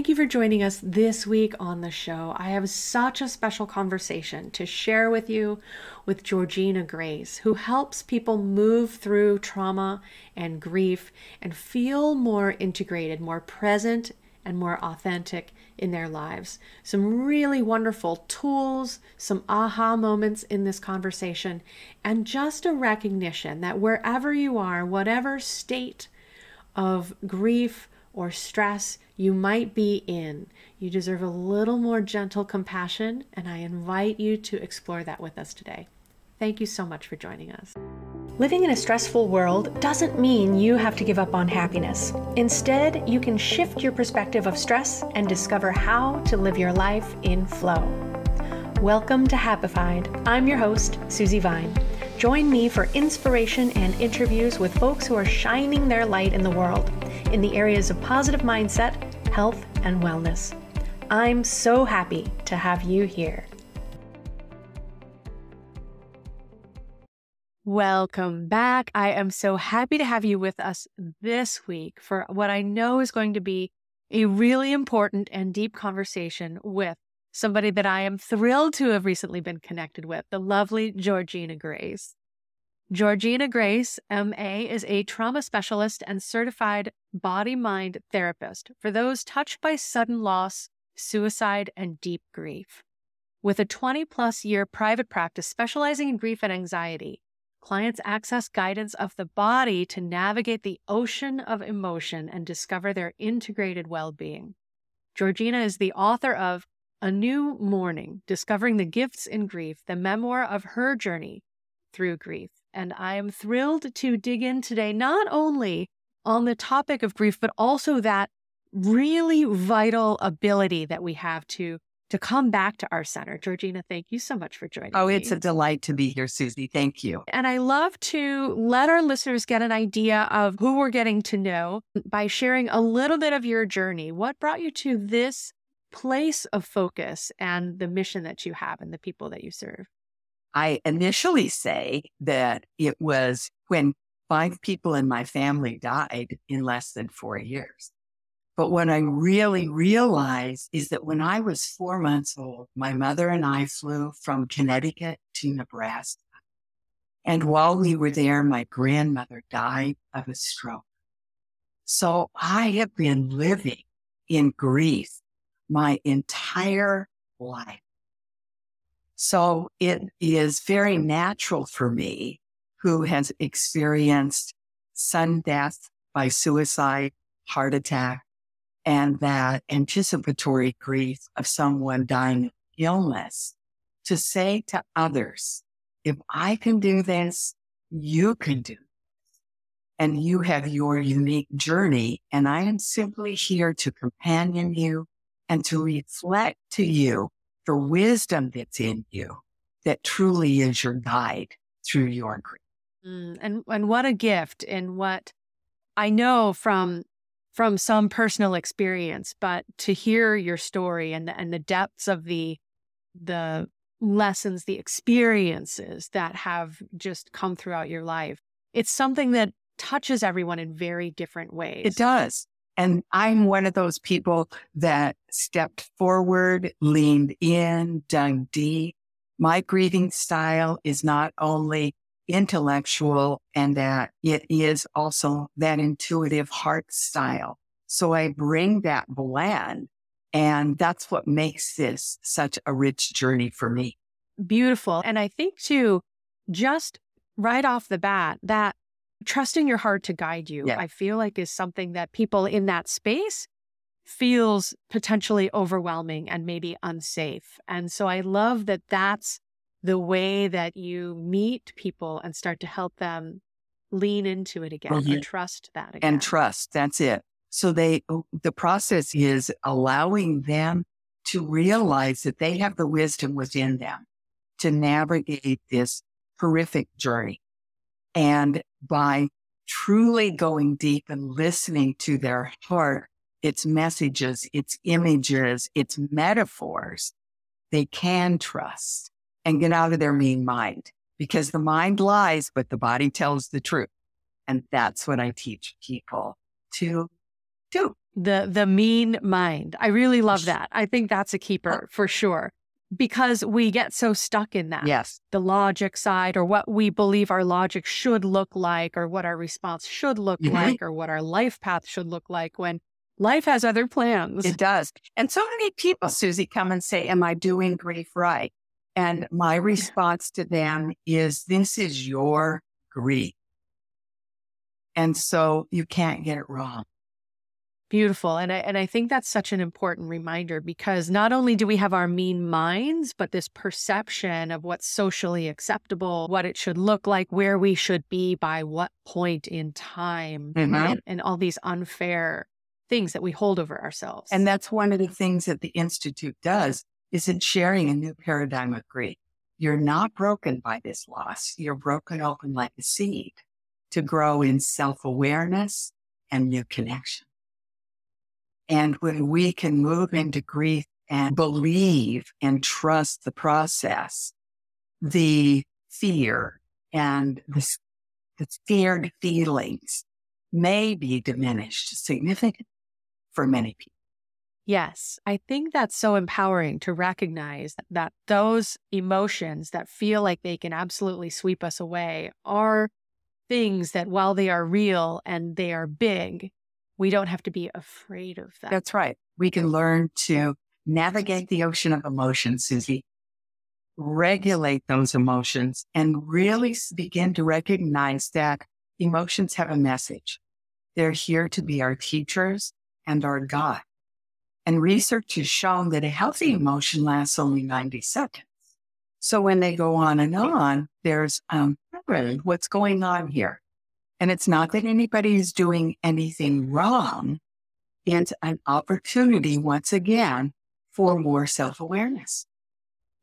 Thank you for joining us this week on the show. I have such a special conversation to share with you with Georgena Grace, who helps people move through trauma and grief and feel more integrated, more present, and more authentic in their lives. Some really wonderful tools, some aha moments in this conversation, and just a recognition that wherever you are, whatever state of grief or stress you might be in, you deserve a little more gentle compassion, and I invite you to explore that with us today. Thank you so much for joining us. Living in a stressful world doesn't mean you have to give up on happiness. Instead, you can shift your perspective of stress and discover how to live your life in flow. Welcome to Happified. I'm your host, Susie Vine. Join me for inspiration and interviews with folks who are shining their light in the world in the areas of positive mindset, health, and wellness. I'm so happy to have you here. Welcome back. I am so happy to have you with us this week for what I know is going to be a really important and deep conversation with somebody that I am thrilled to have recently been connected with, the lovely Georgena Grace. Georgena Grace, MA, is a trauma specialist and certified body mind therapist for those touched by sudden loss, suicide, and deep grief. With a 20 plus year private practice specializing in grief and anxiety, clients access guidance of the body to navigate the ocean of emotion and discover their integrated well being. Georgena is the author of A New Morning Discovering the Gifts in Grief, the memoir of her journey through grief. And I am thrilled to dig in today, not only on the topic of grief, but also that really vital ability that we have to to come back to our center. Georgena, thank you so much for joining. Us. Oh, me. it's a delight to be here, Susie. Thank you. And I love to let our listeners get an idea of who we're getting to know by sharing a little bit of your journey. What brought you to this place of focus and the mission that you have and the people that you serve? I initially say that it was when five people in my family died in less than four years. But what I really realized is that when I was four months old, my mother and I flew from Connecticut to Nebraska. And while we were there, my grandmother died of a stroke. So I have been living in grief my entire life. So it is very natural for me who has experienced sudden death by suicide, heart attack, and that anticipatory grief of someone dying of illness to say to others, if I can do this, you can do this. And you have your unique journey. And I am simply here to companion you and to reflect to you the wisdom that's in you that truly is your guide through your grief. Mm, and and what a gift and what I know from from some personal experience, but to hear your story and the, and the depths of the the lessons, the experiences that have just come throughout your life. It's something that touches everyone in very different ways. It does. And I'm one of those people that stepped forward, leaned in, dug deep. My grieving style is not only intellectual and that it is also that intuitive heart style. So I bring that blend and that's what makes this such a rich journey for me. Beautiful. And I think too, just right off the bat, that trusting your heart to guide you, Yeah. I feel like is something that people in that space feels potentially overwhelming and maybe unsafe. And so I love that that's the way that you meet people and start to help them lean into it again or Mhm. trust that again. and trust. That's it. So they, oh, the process is allowing them to realize that they have the wisdom within them to navigate this horrific journey. And by truly going deep and listening to their heart, its messages, its images, its metaphors, they can trust and get out of their mean mind because the mind lies, but the body tells the truth. And that's what I teach people to do. The the mean mind. I really love that. I think that's a keeper for sure. Because we get so stuck in that. Yes. The logic side or what we believe our logic should look like or what our response should look Mhm. like or what our life path should look like when life has other plans. It does. And so many people, Susie, come and say, Am I doing grief right? And my response to them is, This is your grief. And so you can't get it wrong. Beautiful. And I and I think that's such an important reminder because not only do we have our mean minds, but this perception of what's socially acceptable, what it should look like, where we should be by what point in time, Mhm. and, and all these unfair things that we hold over ourselves. And that's one of the things that the Institute does is it's sharing a new paradigm of grief. You're not broken by this loss. You're broken open like a seed to grow in self-awareness and new connection. And when we can move into grief and believe and trust the process, the fear and the, the scared feelings may be diminished significantly for many people. Yes, I think that's so empowering to recognize that those emotions that feel like they can absolutely sweep us away are things that, while they are real and they are big, we don't have to be afraid of them. That's right. We can learn to navigate the ocean of emotions, Susie, regulate those emotions, and really begin to recognize that emotions have a message. They're here to be our teachers and our guide. And research has shown that a healthy emotion lasts only 90 seconds. So when they go on and on, there's um, what's going on here. And it's not that anybody is doing anything wrong it's an opportunity once again for more self-awareness.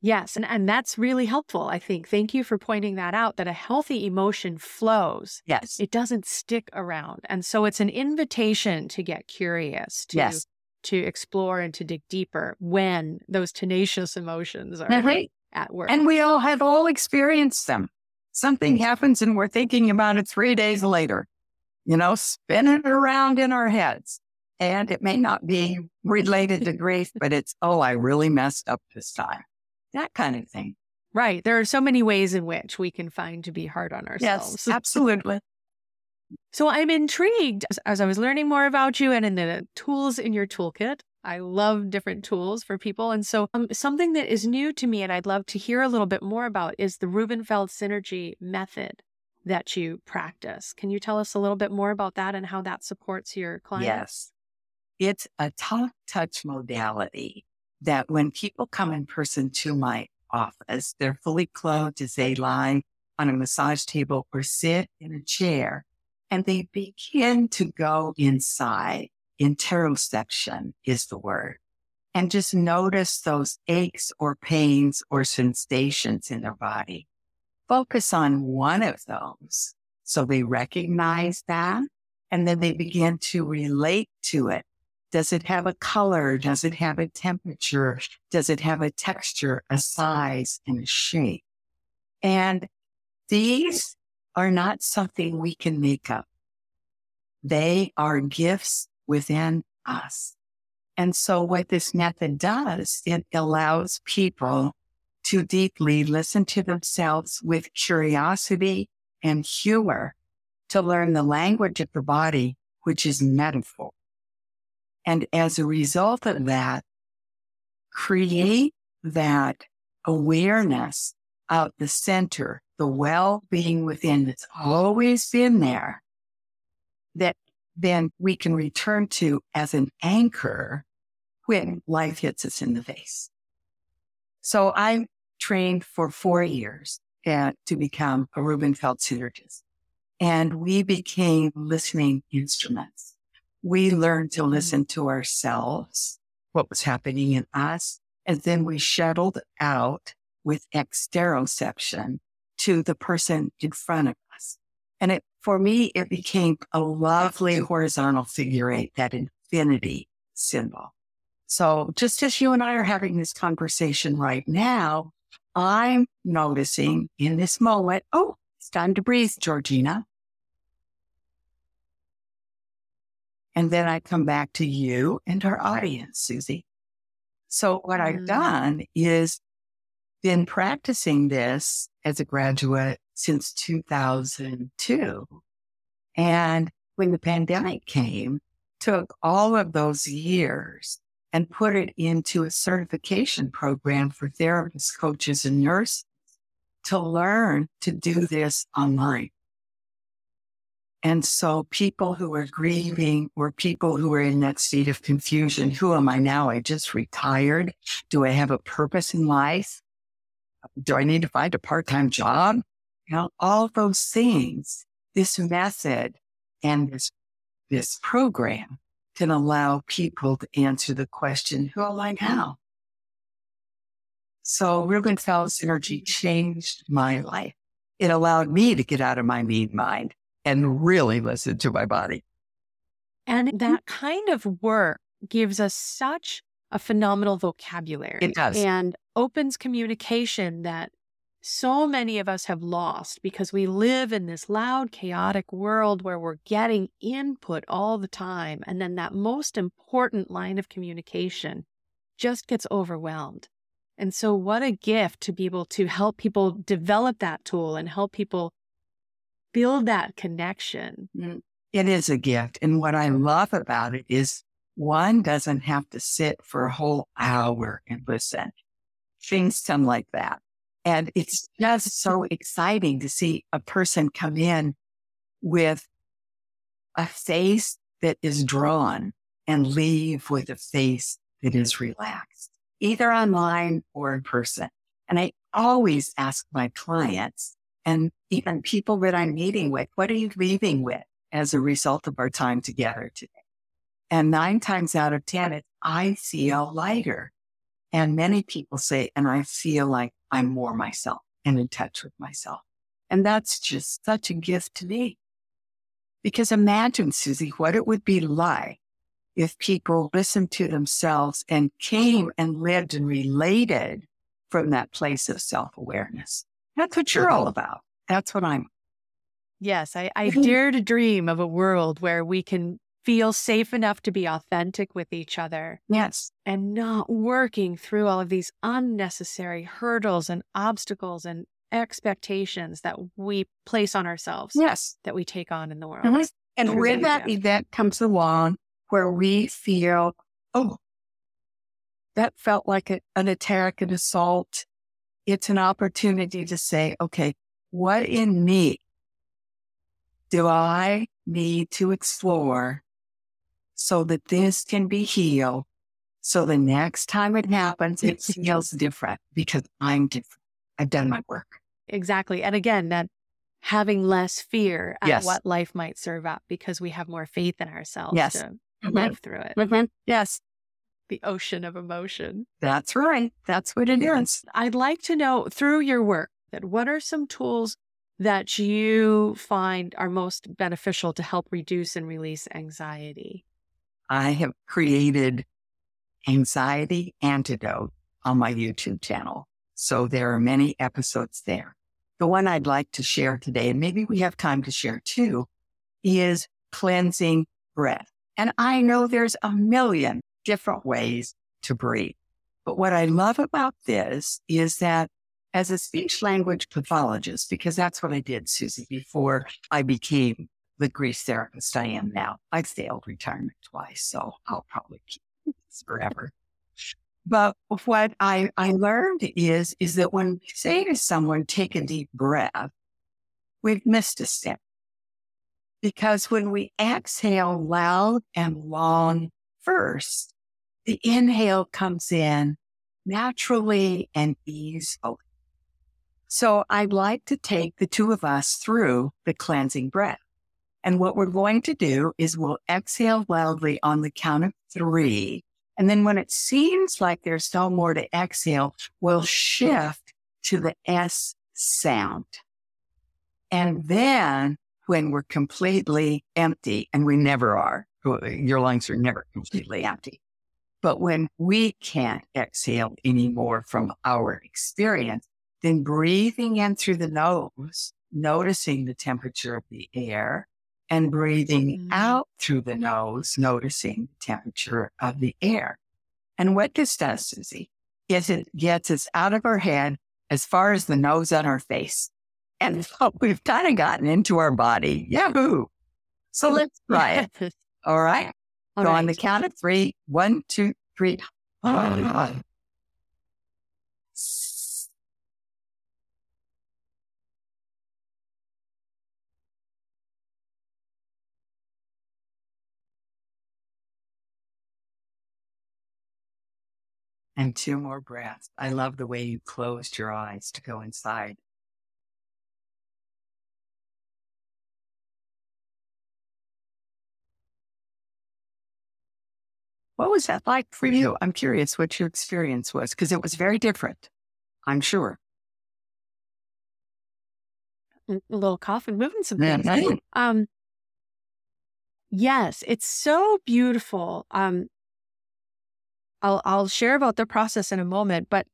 Yes, and, and that's really helpful, I think. Thank you for pointing that out that a healthy emotion flows. Yes. It doesn't stick around. And so it's an invitation to get curious, to Yes. To explore and to dig deeper when those tenacious emotions are at work. And we all have all experienced them. Something mm. happens and we're thinking about it three days later, you know, spinning around in our heads. And it may not be related to grief, but it's, oh, I really messed up this time. That kind of thing. right. There are so many ways in which we can find to be hard on ourselves. Yes, absolutely. So I'm intrigued as, I was learning more about you and in the tools in your toolkit. I love different tools for people. And so um, something that is new to me and I'd love to hear a little bit more about is the Rubenfeld Synergy method that you practice. Can you tell us a little bit more about that and how that supports your clients? Yes. It's a top touch modality that when people come in person to my office, they're fully clothed as they lie on a massage table or sit in a chair and they begin to go inside. Interoception is the word. And just notice those aches or pains or sensations in their body. Focus on one of those. So they recognize that and then they begin to relate to it. Does it have a color? Does it have a temperature? Does it have a texture, a size, and a shape? And these are not something we can make up. They are gifts within us. And so what this method does, it allows people to deeply listen to themselves with curiosity and humor to learn the language of the body, which is metaphor. And as a result of that, create that awareness of the center, the well-being within that's always been there, that then we can return to as an anchor when life hits us in the face. So I trained for four years at, to become a Rubenfeld synergist. And we became listening instruments. We learned to listen to ourselves, what was happening in us, and then we shuttled out with exteroception to the person in front of us. And it, for me, it became a lovely horizontal figure eight, that infinity symbol. So just as you and I are having this conversation right now, I'm noticing in this moment, oh, it's time to breathe, Georgena. And then I come back to you and our audience, Susie. So what I've Mm. done is been practicing this as a graduate since 2002. And when the pandemic came, took all of those years and put it into a certification program for therapists, coaches, and nurses to learn to do this online. And so people who are grieving or people who are in that state of confusion, who am I now? I just retired. Do I have a purpose in life? Do I need to find a part-time job? You know, all those things, this method and this, this program can allow people to answer the question, who am I now? So Rubenfeld Synergy changed my life. It allowed me to get out of my mean mind and really listen to my body. And mm-hmm. that kind of work gives us such a phenomenal vocabulary. It does. And opens communication that so many of us have lost because we live in this loud, chaotic world where we're getting input all the time. And then that most important line of communication just gets overwhelmed. And so, what a gift to be able to help people develop that tool and help people build that connection. Mm, it is a gift. And what I love about it is one doesn't have to sit for a whole hour and listen. Things come like that. And it's just so exciting to see a person come in with a face that is drawn and leave with a face that is relaxed, either online or in person. And I always ask my clients and even people that I'm meeting with, what are you leaving with as a result of our time together today? And nine times out of 10, it's, I feel lighter. And many people say, and I feel like I'm more myself and in touch with myself. And that's just such a gift to me. Because imagine, Susie, what it would be like if people listened to themselves and came and lived and related from that place of self awareness. That's what you're all about. That's what I'm. Yes, I, I dare to dream of a world where we can feel safe enough to be authentic with each other Yes. and not working through all of these unnecessary hurdles and obstacles and expectations that we place on ourselves Yes. that we take on in the world. Mhm. And True when that, yeah. event comes along where we feel, oh, that felt like a, an attack, an assault, it's an opportunity to say, okay, what in me do I need to explore so that this can be healed? So the next time it happens, it feels different because I'm different. I've done my work. Exactly. And again, that having less fear at Yes. what life might serve up because we have more faith in ourselves Yes. to Mhm. live through it. Mhm. Yes, The ocean of emotion. that's right. That's what it is. I'd like to know through your work that what are some tools that you find are most beneficial to help reduce and release anxiety? I have created anxiety antidote on my YouTube channel. So there are many episodes there. The one I'd like to share today, and maybe we have time to share too, is cleansing breath. And I know there's a million different ways to breathe. But what I love about this is that as a speech language pathologist, because that's what I did, Susie, before I became the grief therapist I am now. I've failed retirement twice, so I'll probably keep this forever. But what I, I learned is, is that when we say to someone, take a deep breath, we've missed a step. Because when we exhale loud and long first, the inhale comes in naturally and easily. So I'd like to take the two of us through the cleansing breath. And what we're going to do is we'll exhale loudly on the count of three. And then when it seems like there's no more to exhale, we'll shift to the S sound. And then when we're completely empty, and we never are, your lungs are never completely empty. But when we can't exhale anymore from our experience, then breathing in through the nose, noticing the temperature of the air, and breathing Mm. out through the nose, noticing the temperature of the air. And what this does, Susie, is it gets us out of our head as far as the nose on our face. And so we've kind of gotten into our body. Yahoo! So let's try it. All right. All so on the count of three, one, two, three. And two more breaths. I love the way you closed your eyes to go inside. What was that like for you? I'm curious what your experience was because it was very different. I'm sure. a little cough and moving some Yeah, things. right. Um, yes, it's so beautiful. Um, I'll I'll share about the process in a moment, but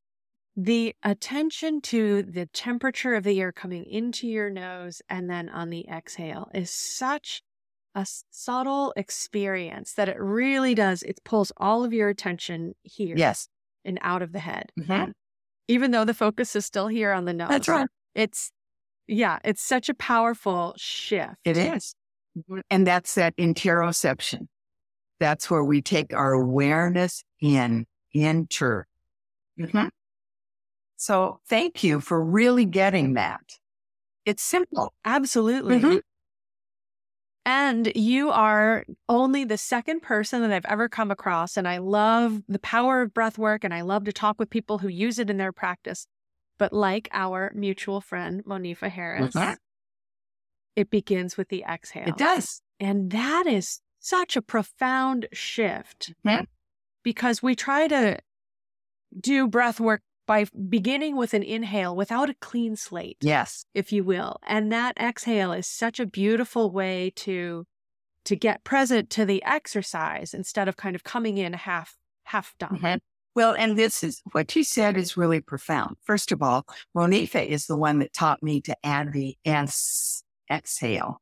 the attention to the temperature of the air coming into your nose and then on the exhale is such a subtle experience that it really does. It pulls all of your attention here Yes. and out of the head, Mhm. even though the focus is still here on the nose. That's right. It's yeah, it's such a powerful shift. It is. And that's that interoception. That's where we take our awareness in, enter. Mhm. So thank you for really getting that. It's simple. Absolutely. Mhm. And you are only the second person that I've ever come across. And I love the power of breath work and I love to talk with people who use it in their practice. But like our mutual friend, Monifa Harris, Mhm. it begins with the exhale. It does. And that is such a profound shift Mhm. Because we try to do breath work by beginning with an inhale without a clean slate Yes. if you will. And that exhale is such a beautiful way to to get present to the exercise instead of kind of coming in half half done. Mhm. Well, and this is what you said is really profound. First of all, Monifa is the one that taught me to add the S exhale.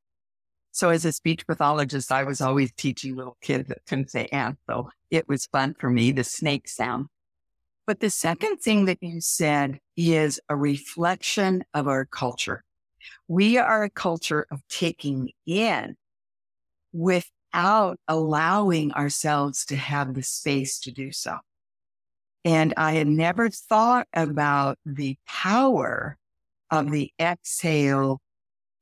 So as a speech pathologist, I was always teaching little kids that couldn't say and. So it was fun for me, the snake sound. But the second thing that you said is a reflection of our culture. We are a culture of taking in without allowing ourselves to have the space to do so. And I had never thought about the power of the exhale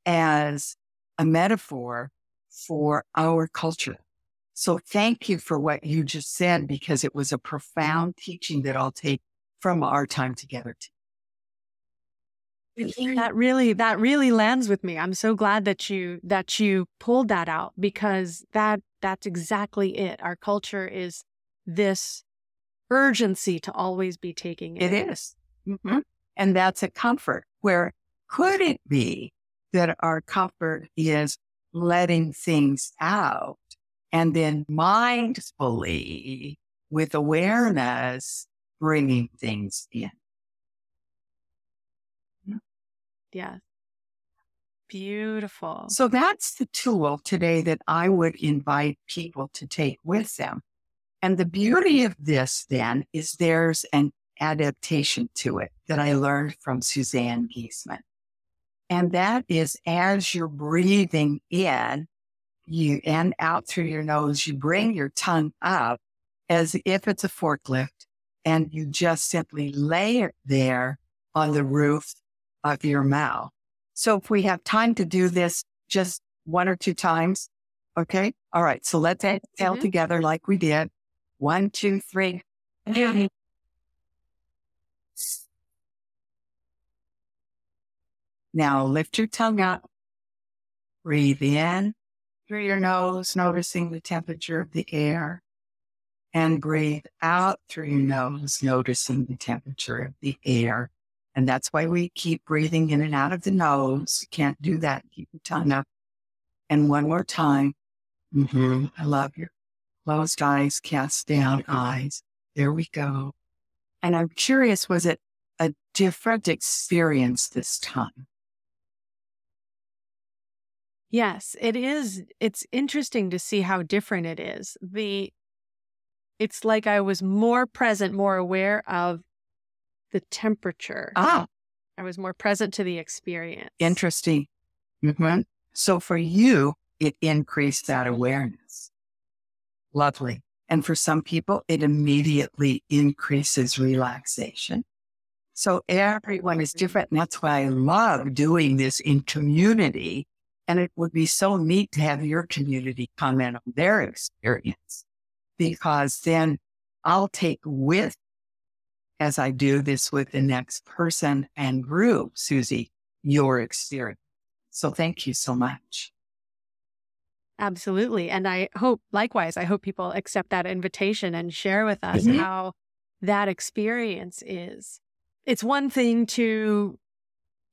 as a metaphor for our culture. So thank you for what you just said, because it was a profound teaching that I'll take from our time together. That really that really lands with me. I'm so glad that you that you pulled that out because that that's exactly it. Our culture is this urgency to always be taking It in. is. Mhm. And that's a comfort. Where could it be that our comfort is letting things out and then mindfully, with awareness, bringing things in? Yeah. Beautiful. So that's the tool today that I would invite people to take with them. And the beauty of this then is there's an adaptation to it that I learned from Suzanne Giesemann. And that is as you're breathing in, you and out through your nose, you bring your tongue up as if it's a forklift and you just simply lay it there on the roof of your mouth. So if we have time to do this just one or two times, okay? All right. So let's exhale Mhm. together like we did. One, two, three. Now lift your tongue up. Breathe in through your nose, noticing the temperature of the air. And breathe out through your nose, noticing the temperature of the air. And that's why we keep breathing in and out of the nose. Can't do that. Keep your tongue up. And one more time. hmm I love your closed eyes, cast down eyes. There we go. And I'm curious, was it a different experience this time? Yes, it is. It's interesting to see how different it is. The it's like I was more present, more aware of the temperature. Ah, I was more present to the experience. interesting. Mhm. So for you, it increased that awareness. Lovely. And for some people, it immediately increases relaxation. So everyone is different. And that's why I love doing this in community. And it would be so neat to have your community comment on their experience because then I'll take with, as I do this with the next person and group, Susie, your experience. So thank you so much. Absolutely. And I hope, likewise, I hope people accept that invitation and share with us Mhm. how that experience is. It's one thing to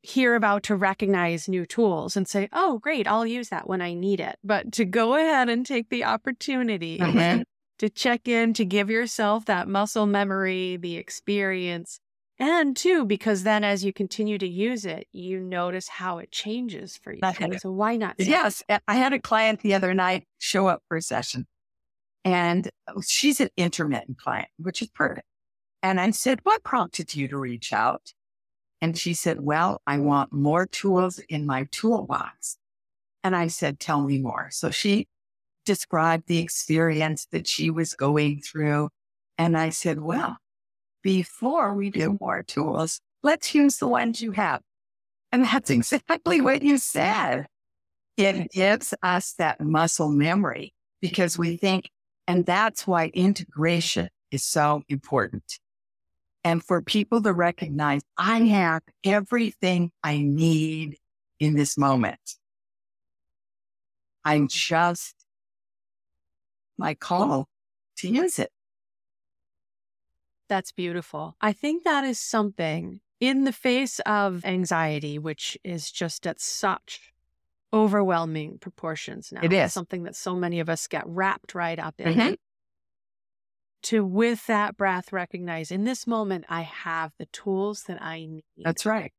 hear about, to recognize new tools and say, oh, great, I'll use that when I need it. But to go ahead and take the opportunity Mhm. to check in, to give yourself that muscle memory, the experience. And two, because then as you continue to use it, you notice how it changes for you. So why not? say Yes. I had a client the other night show up for a session and she's an intermittent client, which is perfect. And I said, what prompted you to reach out? And she said, well, I want more tools in my toolbox. And I said, tell me more. So she described the experience that she was going through. And I said, well, before we do more tools, let's use the ones you have. And that's exactly what you said. It gives us that muscle memory because we think, and that's why integration is so important. And for people to recognize, I have everything I need in this moment. I'm just my call to use it. That's beautiful. I think that is something in the face of anxiety, which is just at such overwhelming proportions now. It is. something that so many of us get wrapped right up in. Mhm. To, with that breath, recognize in this moment, I have the tools that I need. That's right.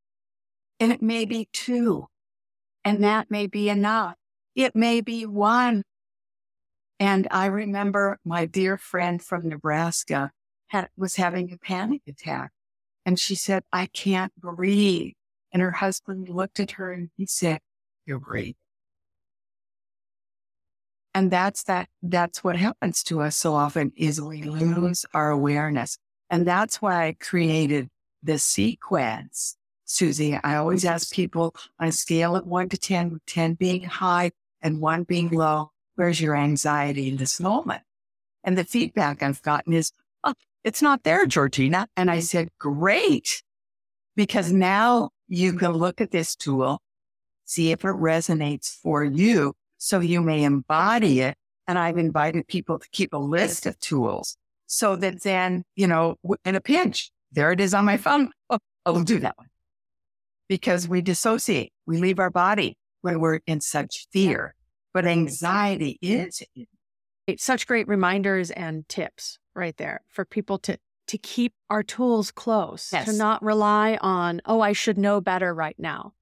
And it may be two, and that may be enough. It may be one. And I remember my dear friend from Nebraska had, was having a panic attack. And she said, I can't breathe. And her husband looked at her and he said, You're breathing. And that's that, that's what happens to us so often is we lose our awareness. And that's why I created the sequence. Susie, I always ask people on a scale of one to 10, 10 being high and one being low, where's your anxiety in this moment? And the feedback I've gotten is, oh, it's not there, Georgena. And I said, great, because now you can look at this tool, see if it resonates for you so you may embody it. And I've invited people to keep a list of tools so that then, you know, in a pinch, there it is on my phone. Oh, I'll do that one. Because we dissociate, we leave our body when we're in such fear. But anxiety is, It's such great reminders and tips right there for people to to keep our tools close, to not rely on, oh, I should know better right now.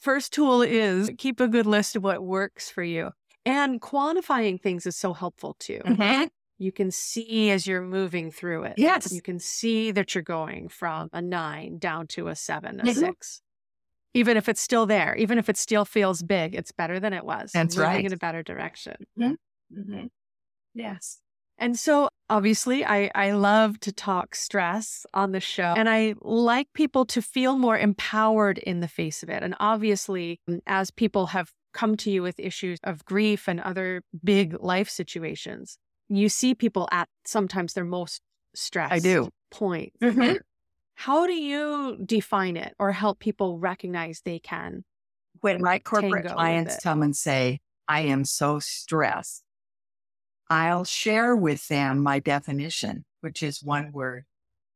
First tool is keep a good list of what works for you. And quantifying things is so helpful too. You can see as you're moving through it. Yes. You can see that you're going from a nine down to a seven, a Mhm. six. Even if it's still there, even if it still feels big, it's better than it was. That's moving right. in a better direction. Mm-hmm. Yes. And so obviously I, I love to talk stress on the show and I like people to feel more empowered in the face of it. And obviously, mm, as people have come to you with issues of grief and other big life situations, you see people at sometimes their most stressed I do. point. Mhm. How do you define it or help people recognize they can? When my corporate clients come and say, I am so stressed, I'll share with them my definition, which is one word.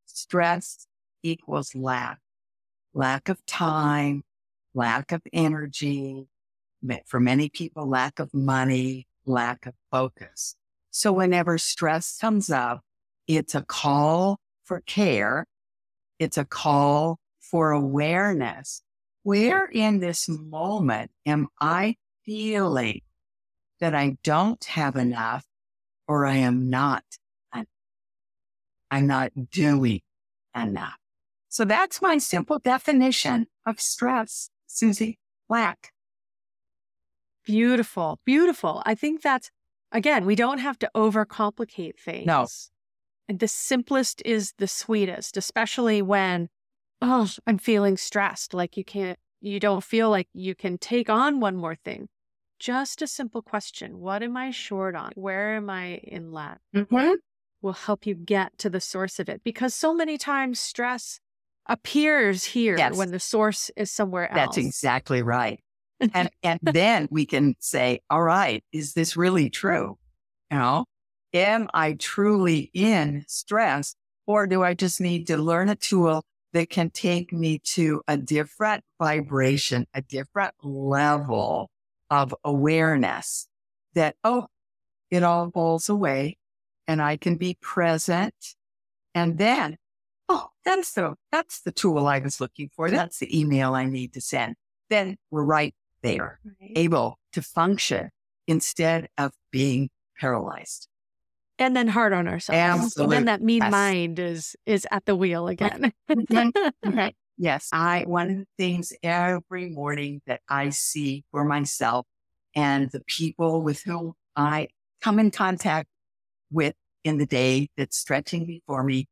Stress equals lack, lack of time, lack of energy, for many people, lack of money, lack of focus. So whenever stress comes up, it's a call for care. It's a call for awareness. Where in this moment am I feeling that I don't have enough or I am not, I'm not doing enough. So that's my simple definition of stress, Susie Black. Beautiful, beautiful. I think that's, again, we don't have to overcomplicate things. No. The simplest is the sweetest, especially when, oh, I'm feeling stressed. Like you can't, you don't feel like you can take on one more thing. Just a simple question What am I short on? Where am I in lack? Mm-hmm. Will help you get to the source of it because so many times stress appears here Yes. when the source is somewhere else. That's exactly right. And, and then we can say, all right, is this really true? You know, am I truly in stress or do I just need to learn a tool that can take me to a different vibration, a different level of awareness that, oh, it all falls away and I can be present. And then, oh, that's the, that's the tool I was looking for. That's the email I need to send. Then we're right there, Right. able to function instead of being paralyzed. and then hard on ourselves. And then that mean Yes. mind is is at the wheel again. Yes. I, one of the things every morning that I see for myself and the people with whom I come in contact with in the day that's stretching before me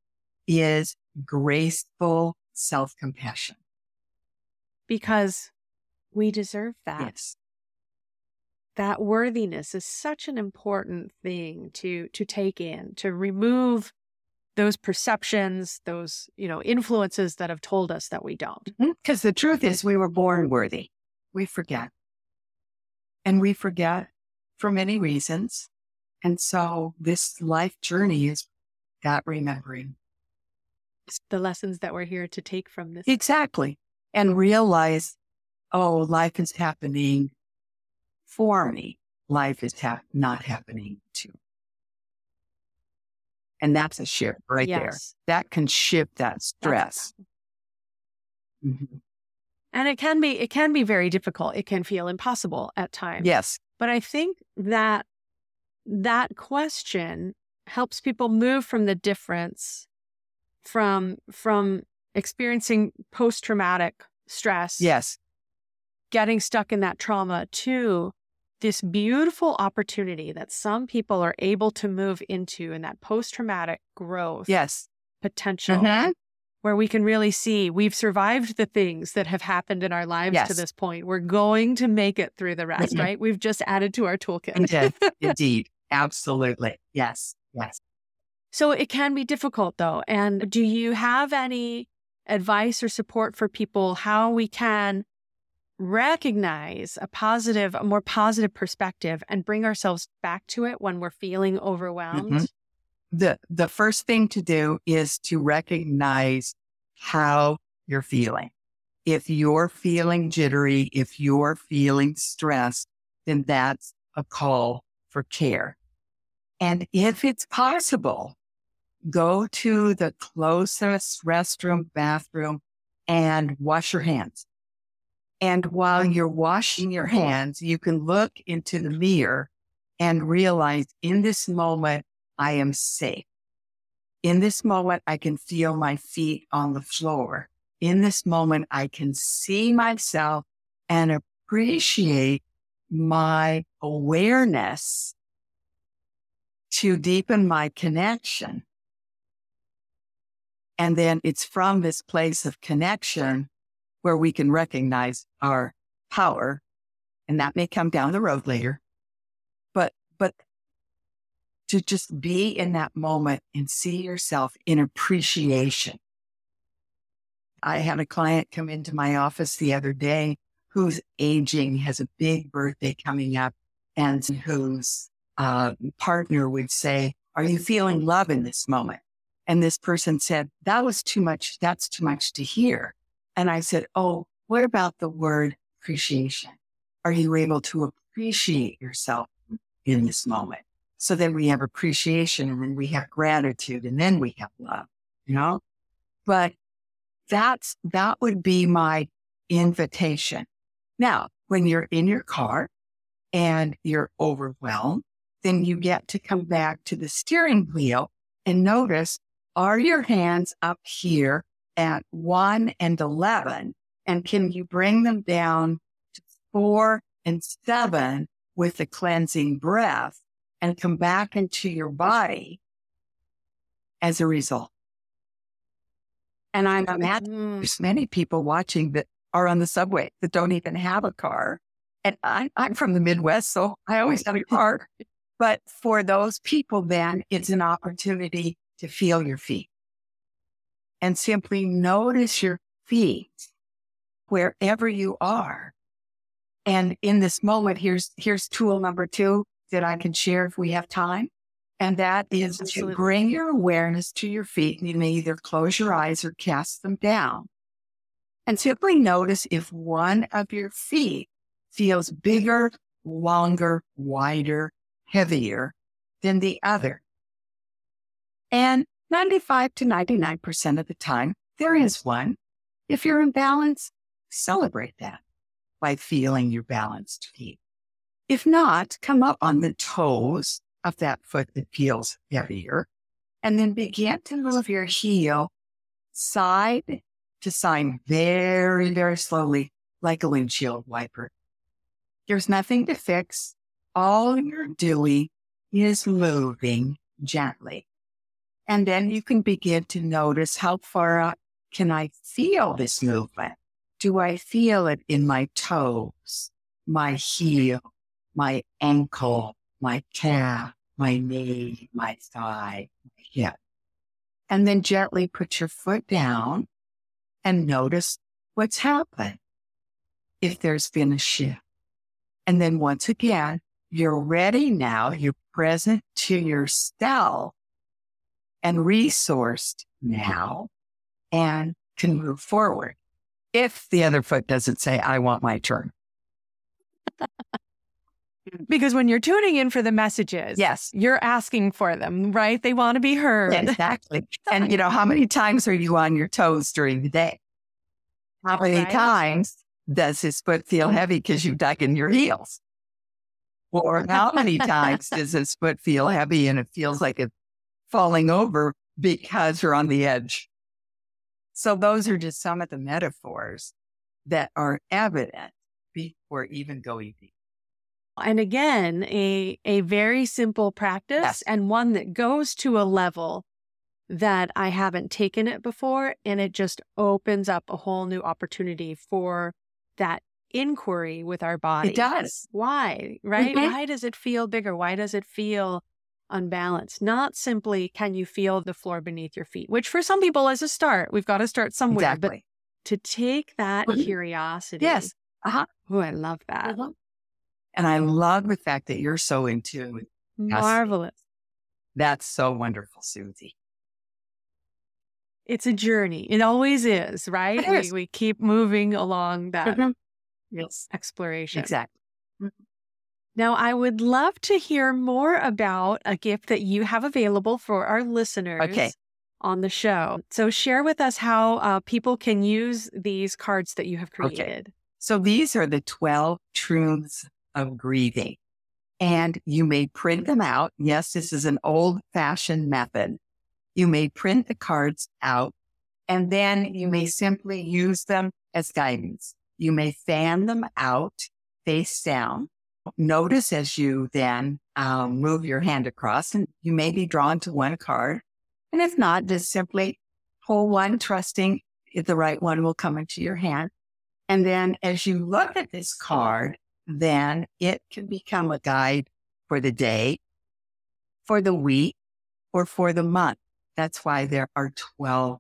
is graceful self compassion. because we deserve that. Yes. That worthiness is such an important thing to to take in, to remove those perceptions, those, you know, influences that have told us that we don't. Mm-hmm. Because the truth is, we were born worthy. We forget. And we forget for many reasons. And so this life journey is that remembering. The lessons that we're here to take from this. Exactly. And realize, oh, life is happening for me. Life is hap- not happening to. And that's a shift right there. That can shift that stress. Mhm. And it can be it can be very difficult. It can feel impossible at times. Yes. But I think that that question helps people move from the difference from from experiencing post traumatic stress, Yes. getting stuck in that trauma to this beautiful opportunity that some people are able to move into in that post traumatic growth Yes. potential Mhm. where we can really see we've survived the things that have happened in our lives to this point. We're going to make it through the rest, Mhm. right? We've just added to our toolkit. Indeed. Indeed. Absolutely. Yes. Yes. So it can be difficult though. And do you have any advice or support for people how we can recognize a positive, a more positive perspective and bring ourselves back to it when we're feeling overwhelmed? Mhm. The the first thing to do is to recognize how you're feeling. If you're feeling jittery, if you're feeling stressed, then that's a call for care. And if it's possible, go to the closest restroom, bathroom, and wash your hands. And while mm-hmm. you're washing your mm-hmm. hands, you can look into the mirror and realize in this moment, I am safe. In this moment, I can feel my feet on the floor. In this moment, I can see myself and appreciate my awareness to deepen my connection. And then it's from this place of connection where we can recognize our power. And that may come down the road later. But, but to just be in that moment and see yourself in appreciation. I had a client come into my office the other day who's aging, has a big birthday coming up, and whose uh, partner would say, Are you feeling love in this moment? And this person said, That was too much. That's too much to hear. And I said, Oh, what about the word appreciation? Are you able to appreciate yourself in this moment? So then we have appreciation and then we have gratitude and then we have love, you know? But that's, that would be my invitation. Now, when you're in your car and you're overwhelmed, then you get to come back to the steering wheel and notice are your hands up here at one and 11? And can you bring them down to four and seven with the cleansing breath and come back into your body as a result? And I'm imagining mm. there's many people watching that are on the subway that don't even have a car. And I, I'm from the Midwest, so I always have a car. But for those people, then it's an opportunity to feel your feet and simply notice your feet wherever you are. And in this moment, here's, here's tool number two that I can share if we have time. And that is Absolutely. to bring your awareness to your feet. And You may either close your eyes or cast them down and simply notice if one of your feet feels bigger, longer, wider, heavier than the other. And 95 to 99% of the time, there is one. If you're in balance, celebrate that by feeling your balanced feet. If not, come up on the toes of that foot that feels heavier and then begin to move your heel side to side very, very slowly like a windshield wiper. There's nothing to fix. All you're doing is moving gently. And then you can begin to notice how far up can I feel this movement? Do I feel it in my toes, my heel, my ankle, my calf, my knee, my thigh, my hip? And then gently put your foot down and notice what's happened. If there's been a shift. And then once again, you're ready now. You're present to yourself and resourced mm-hmm. now and can move forward. If the other foot doesn't say, I want my turn. because when you're tuning in for the messages, yes, you're asking for them, right? They want to be heard. Exactly. and you know, how many times are you on your toes during the day? How many right. times does his foot feel heavy because you dug in your heels? Or how many times does his foot feel heavy and it feels like it's falling over because you're on the edge. So those are just some of the metaphors that are evident before even going deep. And again, a, a very simple practice yes. and one that goes to a level that I haven't taken it before. And it just opens up a whole new opportunity for that inquiry with our body. It does. Why, right? Mm-hmm. Why does it feel bigger? Why does it feel unbalanced. Not simply can you feel the floor beneath your feet, which for some people is a start. We've got to start somewhere. Exactly. But to take that mm-hmm. curiosity. Yes. Uh-huh. Oh, I love that. Uh-huh. And I love the fact that you're so in tune Marvelous. That's so wonderful, Susie. It's a journey. It always is, right? Is. We, we keep moving along that mm-hmm. yes. exploration. Exactly. Now, I would love to hear more about a gift that you have available for our listeners okay. on the show. So, share with us how uh, people can use these cards that you have created. Okay. So, these are the 12 truths of grieving, and you may print them out. Yes, this is an old fashioned method. You may print the cards out, and then you may simply use them as guidance. You may fan them out face down Notice as you then um, move your hand across, and you may be drawn to one card. And if not, just simply pull one, trusting the right one will come into your hand. And then as you look at this card, then it can become a guide for the day, for the week, or for the month. That's why there are 12.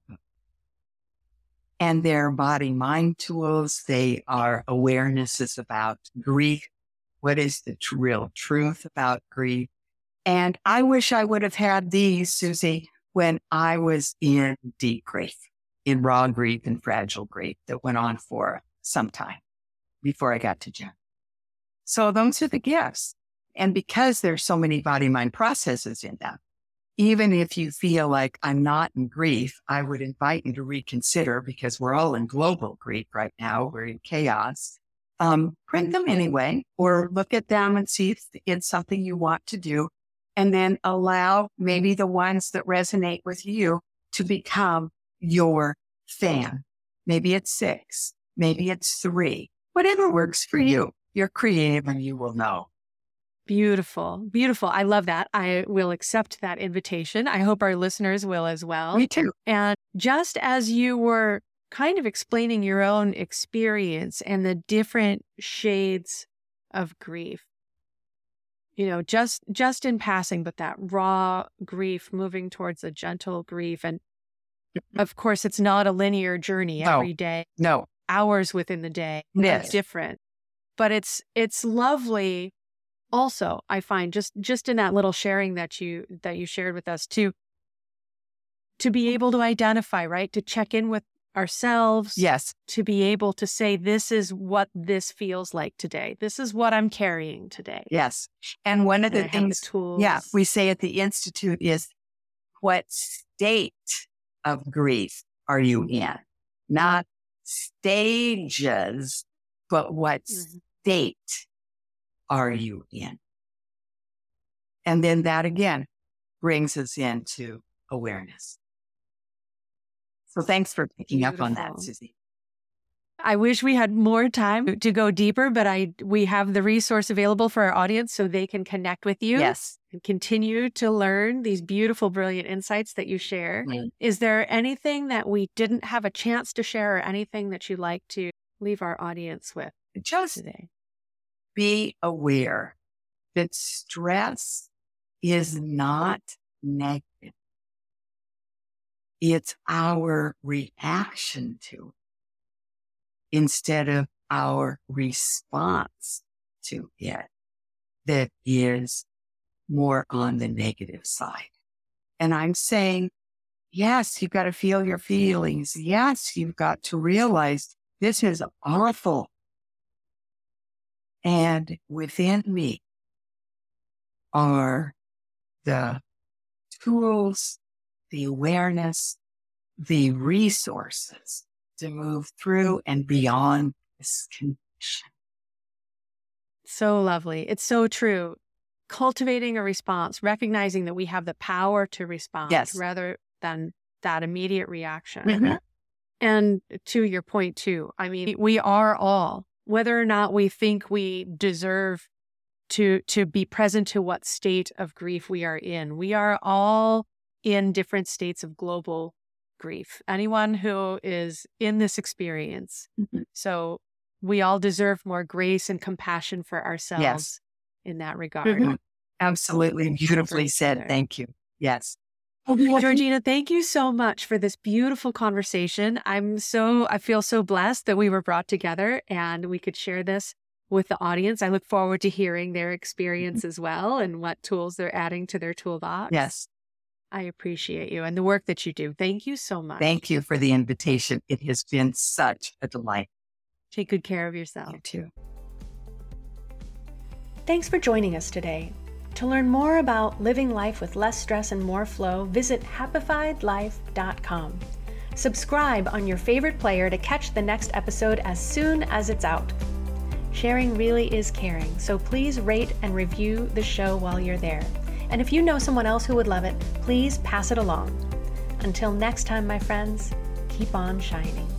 And they're body mind tools. They are awarenesses about grief, what is the real truth about grief? And I wish I would have had these, Susie, when I was in deep grief, in raw grief and fragile grief that went on for some time before I got to Jen. So those are the gifts. And because there's so many body mind processes in them, even if you feel like I'm not in grief, I would invite you to reconsider because we're all in global grief right now. We're in chaos um, print them anyway, or look at them and see if it's something you want to do. And then allow maybe the ones that resonate with you to become your fan. Maybe it's six, maybe it's three, whatever works for you. You're creative and you will know. Beautiful. Beautiful. I love that. I will accept that invitation. I hope our listeners will as well. Me too. And just as you were kind of explaining your own experience and the different shades of grief, you know, just just in passing, but that raw grief moving towards a gentle grief. And mm-hmm. of course, it's not a linear journey every no. day. No. Hours within the day. Yes. It's different. But it's it's lovely also i find just just in that little sharing that you that you shared with us too to be able to identify right to check in with ourselves yes to be able to say this is what this feels like today this is what i'm carrying today yes and one of the things the tools. yeah we say at the institute is what state of grief are you in not stages but what mm-hmm. state are you in? And then that again brings us into awareness. So thanks for picking Beautiful. up on that, Susie. I wish we had more time to go deeper, but I we have the resource available for our audience so they can connect with you. Yes. And continue to learn these beautiful, brilliant insights that you share. Mm. Is there anything that we didn't have a chance to share or anything that you'd like to leave our audience with just today? be aware that stress is not negative. It's our reaction to it instead of our response to it that is more on the negative side. And I'm saying, yes, you've got to feel your feelings. Yes, you've got to realize this is awful. And within me are the tools, the awareness, the resources to move through and beyond this condition. So lovely. It's so true. Cultivating a response, recognizing that we have the power to respond yes. rather than that immediate reaction. Mm-hmm. And to your point, too, I mean, we are all whether or not we think we deserve to to be present to what state of grief we are in. We are all in different states of global grief. Anyone who is in this experience. Mm-hmm. So we all deserve more grace and compassion for ourselves yes. in that regard. Mm-hmm. Absolutely beautifully said. Thank you. Yes. Georgena, thank you so much for this beautiful conversation. I'm so, I feel so blessed that we were brought together and we could share this with the audience. I look forward to hearing their mm-hmm. experience as well and what tools they're adding to their toolbox. Yes. I appreciate you and the work that you do. Thank you so much. Thank you for the invitation. It has been such a delight. Take good care of yourself. You too. Thanks for joining us today. To learn more about living life with less stress and more flow, visit happifiedlife.com. Subscribe on your favorite player to catch the next episode as soon as it's out. Sharing really is caring, so please rate and review the show while you're there. And if you know someone else who would love it, please pass it along. Until next time, my friends, keep on shining.